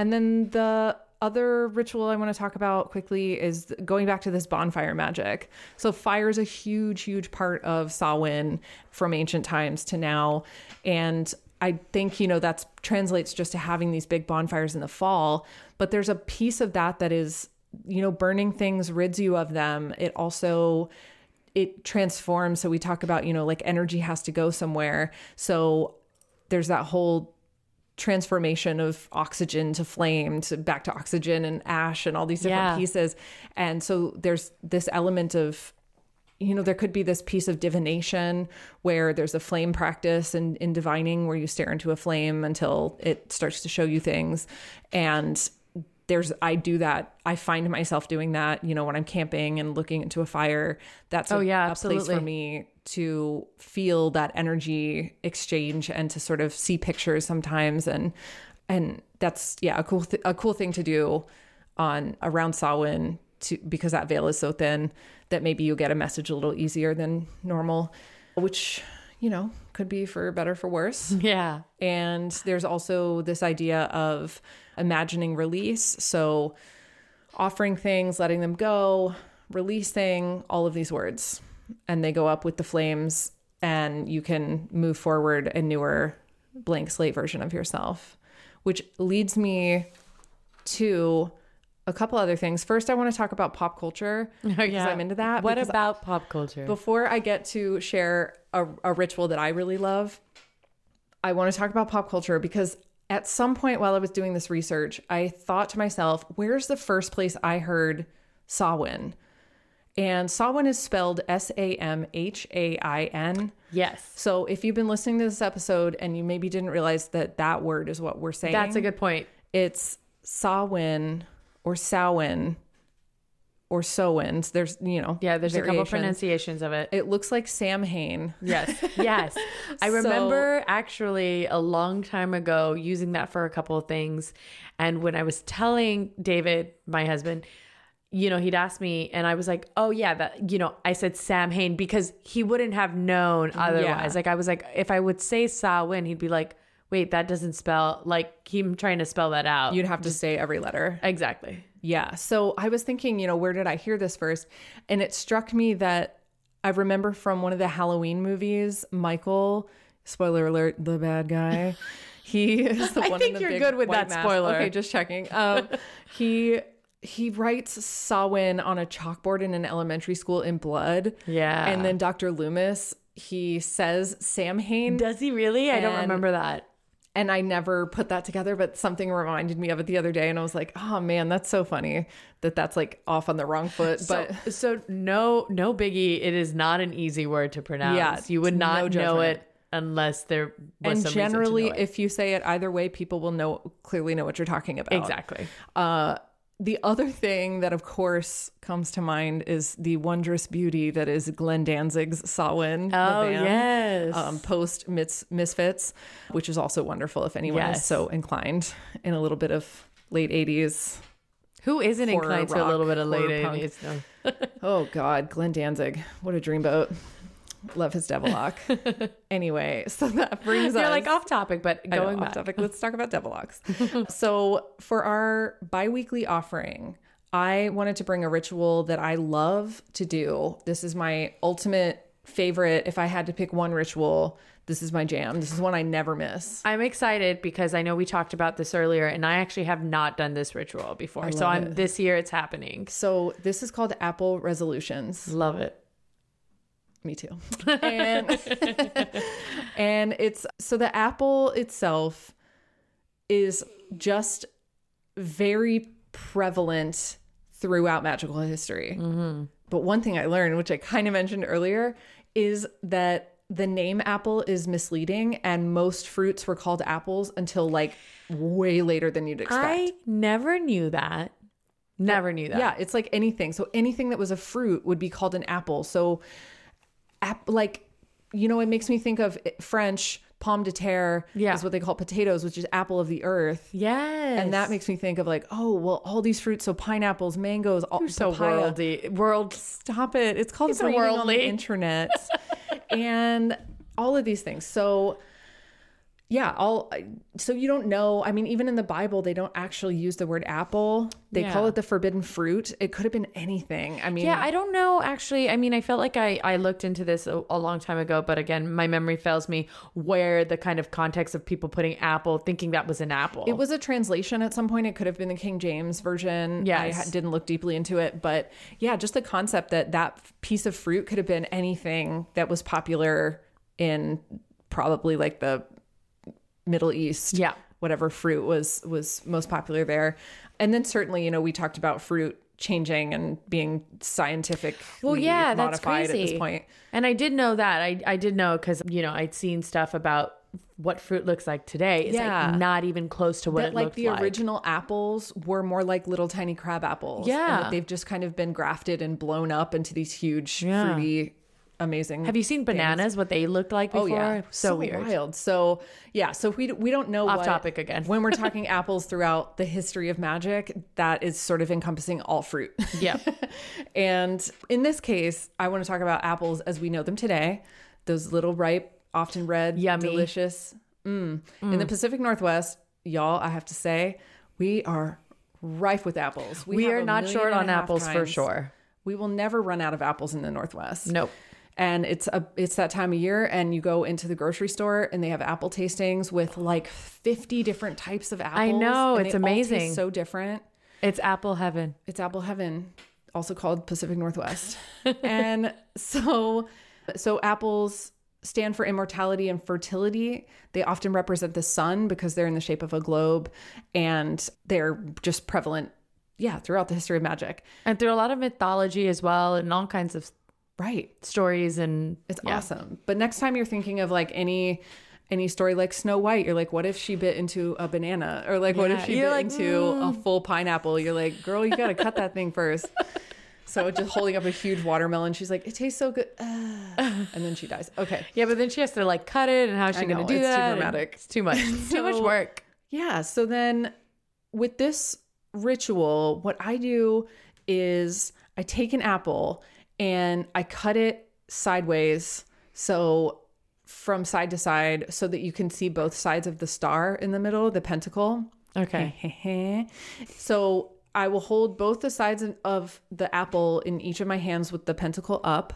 And then the other ritual i want to talk about quickly is going back to this bonfire magic so fire is a huge huge part of samhain from ancient times to now and I think you know that translates just to having these big bonfires in the fall, but there's a piece of that that is you know burning things rids you of them. It also it transforms. So we talk about you know like energy has to go somewhere. So there's that whole transformation of oxygen to flame to back to oxygen and ash and all these different Yeah. pieces. And so there's this element of you know, there could be this piece of divination where there's a flame practice and in divining where you stare into a flame until it starts to show you things. And there's, I do that. I find myself doing that, you know, when I'm camping and looking into a fire. That's Oh, a, yeah, a place for me to feel that energy exchange and to sort of see pictures sometimes. And, and that's, yeah, a cool, th- a cool thing to do on around Samhain to because that veil is so thin that maybe you'll get a message a little easier than normal, which you know could be for better for worse. Yeah. and there's also this idea of imagining release, so offering things, letting them go, releasing all of these words, and they go up with the flames, and you can move forward a newer blank slate version of yourself, which leads me to a couple other things. First, I want to talk about pop culture oh, because I'm into that. What about pop culture? before I get to share a, a ritual that I really love, I want to talk about pop culture because at some point while I was doing this research, I thought to myself, where's the first place I heard Samhain? And Samhain is spelled S A M H A I N. yes. So if you've been listening to this episode and you maybe didn't realize that that word is what we're saying, That's a good point. it's Samhain or Samhain or Sowins. There's, you know, Yeah, there's a couple pronunciations of it. It looks like Sam Hain. Yes. Yes. I So- remember actually a long time ago using that for a couple of things. And when I was telling David, my husband, you know, he'd asked me, and I was like, oh, yeah, that, you know, I said Sam Hain because he wouldn't have known otherwise. Yeah. Like, I was like, if I would say Sawin, he'd be like, wait, that doesn't spell, like, him trying to spell that out. You'd have to say every letter. exactly. Yeah. So I was thinking, you know, where did I hear this first? And it struck me that I remember from one of the Halloween movies, Michael, spoiler alert, the bad guy. He is the I think in the you're good with that mask. spoiler. Okay, just checking. Um, he he writes Samhain on a chalkboard in an elementary school in blood. Yeah. And then Dr. Loomis, he says Sam Hain. Does he really? I don't remember that. And I never put that together, but something reminded me of it the other day, and I was like, "Oh man, that's so funny that that's like off on the wrong foot." But so, so no no biggie. It is not an easy word to pronounce. Yeah, you would no not know it unless there was and some reason to generally, if you say it either way, people will know clearly know what you're talking about. exactly. Uh, the other thing that, of course, comes to mind is the wondrous beauty that is Glenn Danzig's the Oh band. yes. um, post Mis- Misfits, which is also wonderful if anyone is so inclined in a little bit of late 80s. Who isn't inclined to a little bit of late eighties? No. Oh, God, Glenn Danzig. What a dreamboat. Love his Devilock. anyway, so that brings You're us. like off topic, but I know, going off back. topic. Let's talk about Devilocks. so, for our bi weekly offering, I wanted to bring a ritual that I love to do. This is my ultimate favorite. If I had to pick one ritual, this is my jam. This is one I never miss. I'm excited because I know we talked about this earlier, and I actually have not done this ritual before. So I'm it. this year it's happening. So, this is called Apple Resolutions. Love it. Me too. And and it's so the apple itself is just very prevalent throughout magical history. Mm-hmm. But one thing I learned, which I kind of mentioned earlier, is that the name apple is misleading and most fruits were called apples until like way later than you'd expect. I never knew that. Never knew that. Yeah, it's like anything. So anything that was a fruit would be called an apple. So, like, you know, it makes me think of eh, French pomme de terre Yeah. is what they call potatoes, which is apple of the earth. Yes. And that makes me think of like, oh, well, all these fruits. So pineapples, mangoes, all so papaya. worldy. World. Stop it. It's called a reading on the worldly. internet. and all of these things. So yeah, all so you don't know. I mean, even in the Bible, they don't actually use the word apple. They call it the forbidden fruit. It could have been anything. I mean, Yeah, I don't know actually. I mean, I felt like I, I looked into this a, a long time ago, but again, my memory fails me where the kind of context of people putting apple, thinking that was an apple. It was a translation at some point. It could have been the King James version. Yeah, I ha- didn't look deeply into it, but yeah, just the concept that that piece of fruit could have been anything that was popular in probably like the Middle East. Yeah. whatever fruit was was most popular there, and then certainly you know we talked about fruit changing and being scientific. Well, yeah, that's crazy. at this point. And I did know that. I, I did know because, you know, I'd seen stuff about what fruit looks like today. It's Yeah. like not even close to what that it like looked the like. The original apples were more like little tiny crab apples. and Yeah. that they've just kind of been grafted and blown up into these huge, Yeah. fruity, amazing. Have you seen bananas, what they looked like before? Oh yeah, So, weird. wild. So yeah, so we we don't know Off what- topic again. when we're talking apples throughout the history of magic, that is sort of encompassing all fruit. Yeah. and in this case, I want to talk about apples as we know them today. Those little ripe, often red, Yummy. delicious. Mm. In the Pacific Northwest, y'all, I have to say, we are rife with apples. we have are not short on apples for sure. We will never run out of apples in the Northwest Nope. And it's a it's that time of year and you go into the grocery store and they have apple tastings with like 50 different types of apples i know, and it's they all taste amazing. so different It's apple heaven. it's apple heaven also called pacific northwest and so so apples stand for immortality and fertility they often represent the sun because they're in the shape of a globe and they're just prevalent yeah throughout the history of magic And through a lot of mythology as well and all kinds of right stories and It's yeah. awesome. But next time you're thinking of like any any story like Snow White, you're like, what if she bit into a banana? Or like, what if she bit like, into a "Mm." full pineapple? You're like, girl, you gotta cut that thing first. So just holding up a huge watermelon, she's like, it tastes so good, Ah. and then she dies. Okay, Yeah, but then she has to like cut it and how's she I going know, to do that? it's too dramatic. It's too much. It's too much work. yeah. So then with this ritual, what I do is I take an apple and I cut it sideways. So from side to side so that you can see both sides of the star in the middle, the pentacle. Okay. so I will hold both the sides of the apple in each of my hands with the pentacle up.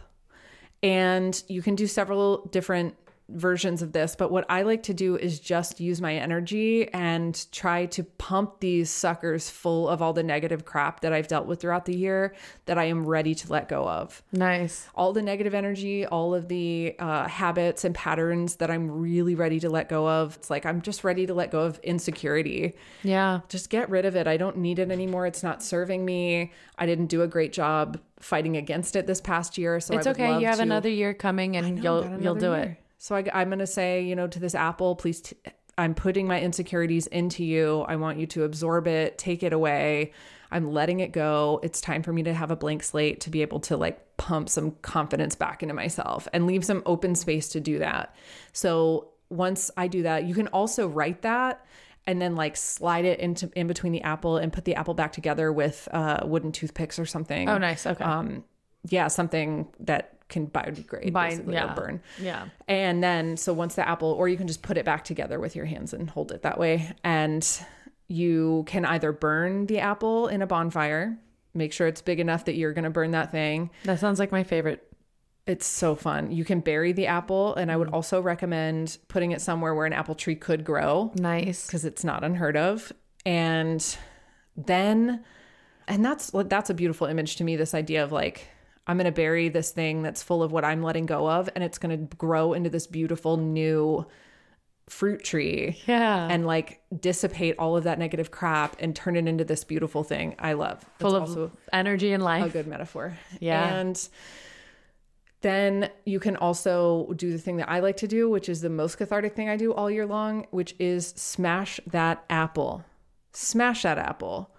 And you can do several different versions of this, but what I like to do is just use my energy and try to pump these suckers full of all the negative crap that I've dealt with throughout the year that I am ready to let go of. Nice. All the negative energy, all of the uh, habits and patterns that I'm really ready to let go of. It's like I'm just ready to let go of insecurity. Yeah. Just get rid of it. I don't need it anymore. It's not serving me. I didn't do a great job fighting against it this past year. So It's okay. You have to- another year coming and you'll you'll do another it. So I, I'm going to say, you know, to this apple, please, t- I'm putting my insecurities into you. I want you to absorb it, take it away. I'm letting it go. It's time for me to have a blank slate to be able to like pump some confidence back into myself and leave some open space to do that. So once I do that, you can also write that and then like slide it into in between the apple and put the apple back together with uh, wooden toothpicks or something. Oh, nice. Okay. Um, yeah, something that can biodegrade, Bi- basically, yeah. or burn. yeah. And then, so once the apple, or you can just put it back together with your hands and hold it that way. And you can either burn the apple in a bonfire, make sure it's big enough that you're going to burn that thing. That sounds like my favorite. It's so fun. You can bury the apple. And I would mm. also recommend putting it somewhere where an apple tree could grow Nice. because it's not unheard of. And then, and that's that's a beautiful image to me. This idea of like I'm going to bury this thing that's full of what I'm letting go of, and it's going to grow into this beautiful new fruit tree Yeah. and like dissipate all of that negative crap and turn it into this beautiful thing. I love. Full of energy and life. a good metaphor. Yeah. And then you can also do the thing that I like to do, which is the most cathartic thing I do all year long, which is smash that apple. Smash that apple.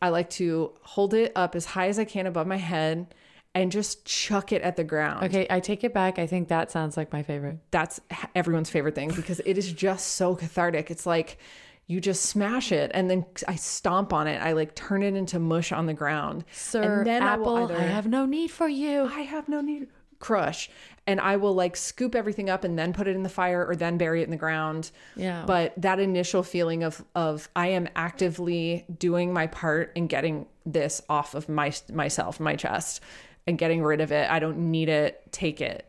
I like to hold it up as high as I can above my head and just chuck it at the ground. Okay, I take it back. I think that sounds like my favorite. That's everyone's favorite thing because it is just so cathartic. It's like you just smash it and then I stomp on it. I like turn it into mush on the ground. Sir and then I Apple, will I, either- have no need for you. I have no need crush and I will like scoop everything up and then put it in the fire or then bury it in the ground. Yeah. But that initial feeling of of I am actively doing my part in getting this off of my myself, my chest and getting rid of it. I don't need it. Take it.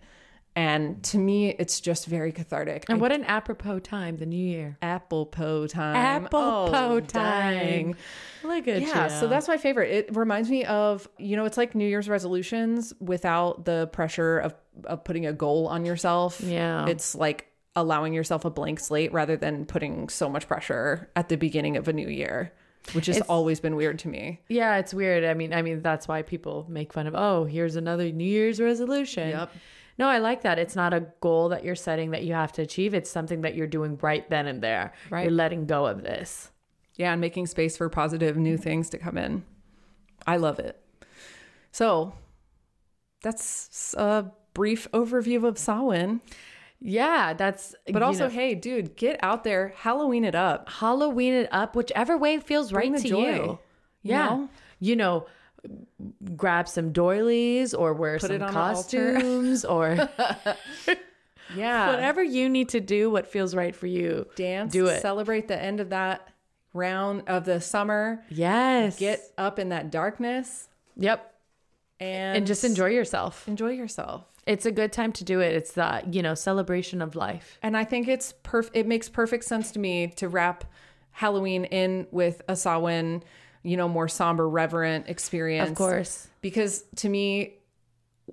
And to me it's just very cathartic. And what an apropos time, the new year. apple po time. Apple Oh, dang. time. Look at Yeah, you. so that's my favorite. It reminds me of, you know, it's like New Year's resolutions without the pressure of of putting a goal on yourself. Yeah. It's like allowing yourself a blank slate rather than putting so much pressure at the beginning of a new year, which has always been weird to me. Yeah, it's weird. I mean, I mean that's why people make fun of, "Oh, here's another New Year's resolution." Yep. No, I like that. It's not a goal that you're setting that you have to achieve. It's something that you're doing right then and there. Right. You're letting go of this. Yeah, and making space for positive new things to come in. I love it. So, that's a brief overview of Samhain. Yeah, that's But also, know, hey, dude, get out there, Halloween it up. Halloween it up whichever way feels Bring right to joy, you. you Yeah. know? You know, grab some doilies or wear Put some costumes or Yeah. whatever you need to do what feels right for you. Dance, Do it. Celebrate the end of that round of the summer. Yes. Get up in that darkness Yep. and, And just enjoy yourself. enjoy yourself. It's a good time to do it. It's the, you know, celebration of life. And I think it's perf- it makes perfect sense to me to wrap Halloween in with a Samhain, you know, more somber, reverent experience. Of course. Because to me,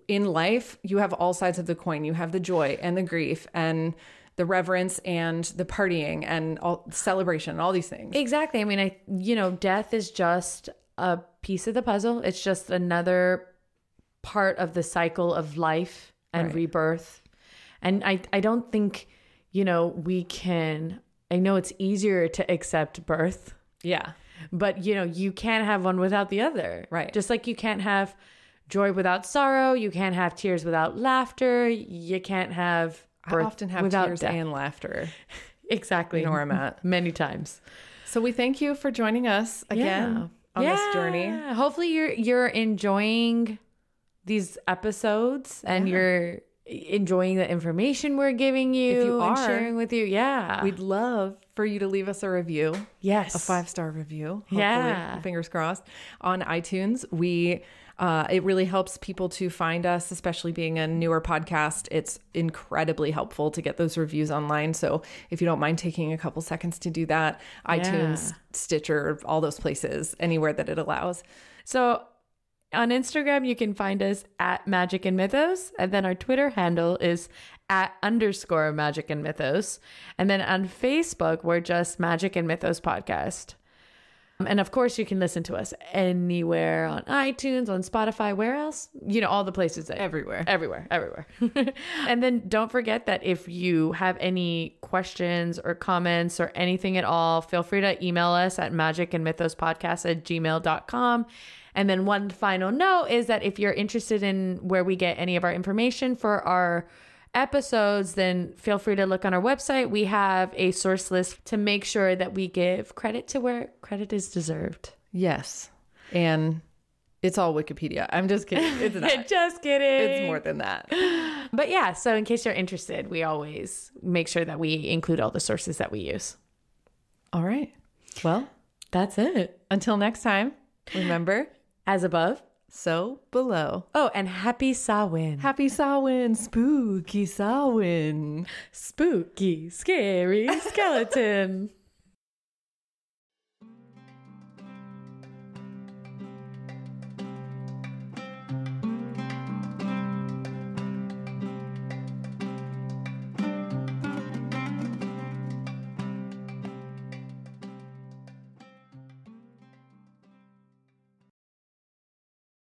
in life, you have all sides of the coin. You have the joy and the grief and the reverence and the partying and all celebration and all these things. Exactly. I mean, I you know, death is just a piece of the puzzle. It's just another part of the cycle of life and Right. rebirth. And I I don't think, you know, we can I know it's easier to accept birth, Yeah. but you know, you can't have one without the other. Right. Just like you can't have joy without sorrow, you can't have tears without laughter, you can't have birth I often have without tears death. and laughter. exactly. You know where I'm at. Many times. So we thank you for joining us again on this journey. Hopefully you're you're enjoying these episodes and you're enjoying the information we're giving you If you and are, sharing with you. Yeah. We'd love for you to leave us a review, yes. a five star review. Hopefully, Yeah. fingers crossed, on iTunes. We Uh, it really helps people to find us, especially being a newer podcast. It's incredibly helpful to get those reviews online. So if you don't mind taking a couple seconds to do that, iTunes, Stitcher, all those places, anywhere that it allows. So on Instagram, you can find us at Magic and Mythos. And then our Twitter handle is at underscore Magic and Mythos. And then on Facebook, we're just Magic and Mythos Podcast. Um, and of course, you can listen to us anywhere on iTunes, on Spotify, where else? You know, all the places that Everywhere. everywhere, everywhere. and then don't forget that if you have any questions or comments or anything at all, feel free to email us at magic and mythos podcast at gmail.com. And then one final note is that if you're interested in where we get any of our information for our episodes, then feel free to look on our website. We have a source list to make sure that we give credit to where credit is deserved. Yes. And it's all Wikipedia. I'm just kidding. It's not. Just kidding. it's more than that. But yeah, so in case you're interested, we always make sure that we include all the sources that we use. All right. Well, That's it. until next time, remember, As above. so below. Oh, and happy Samhain. Happy Samhain, spooky Samhain. Spooky, scary skeleton.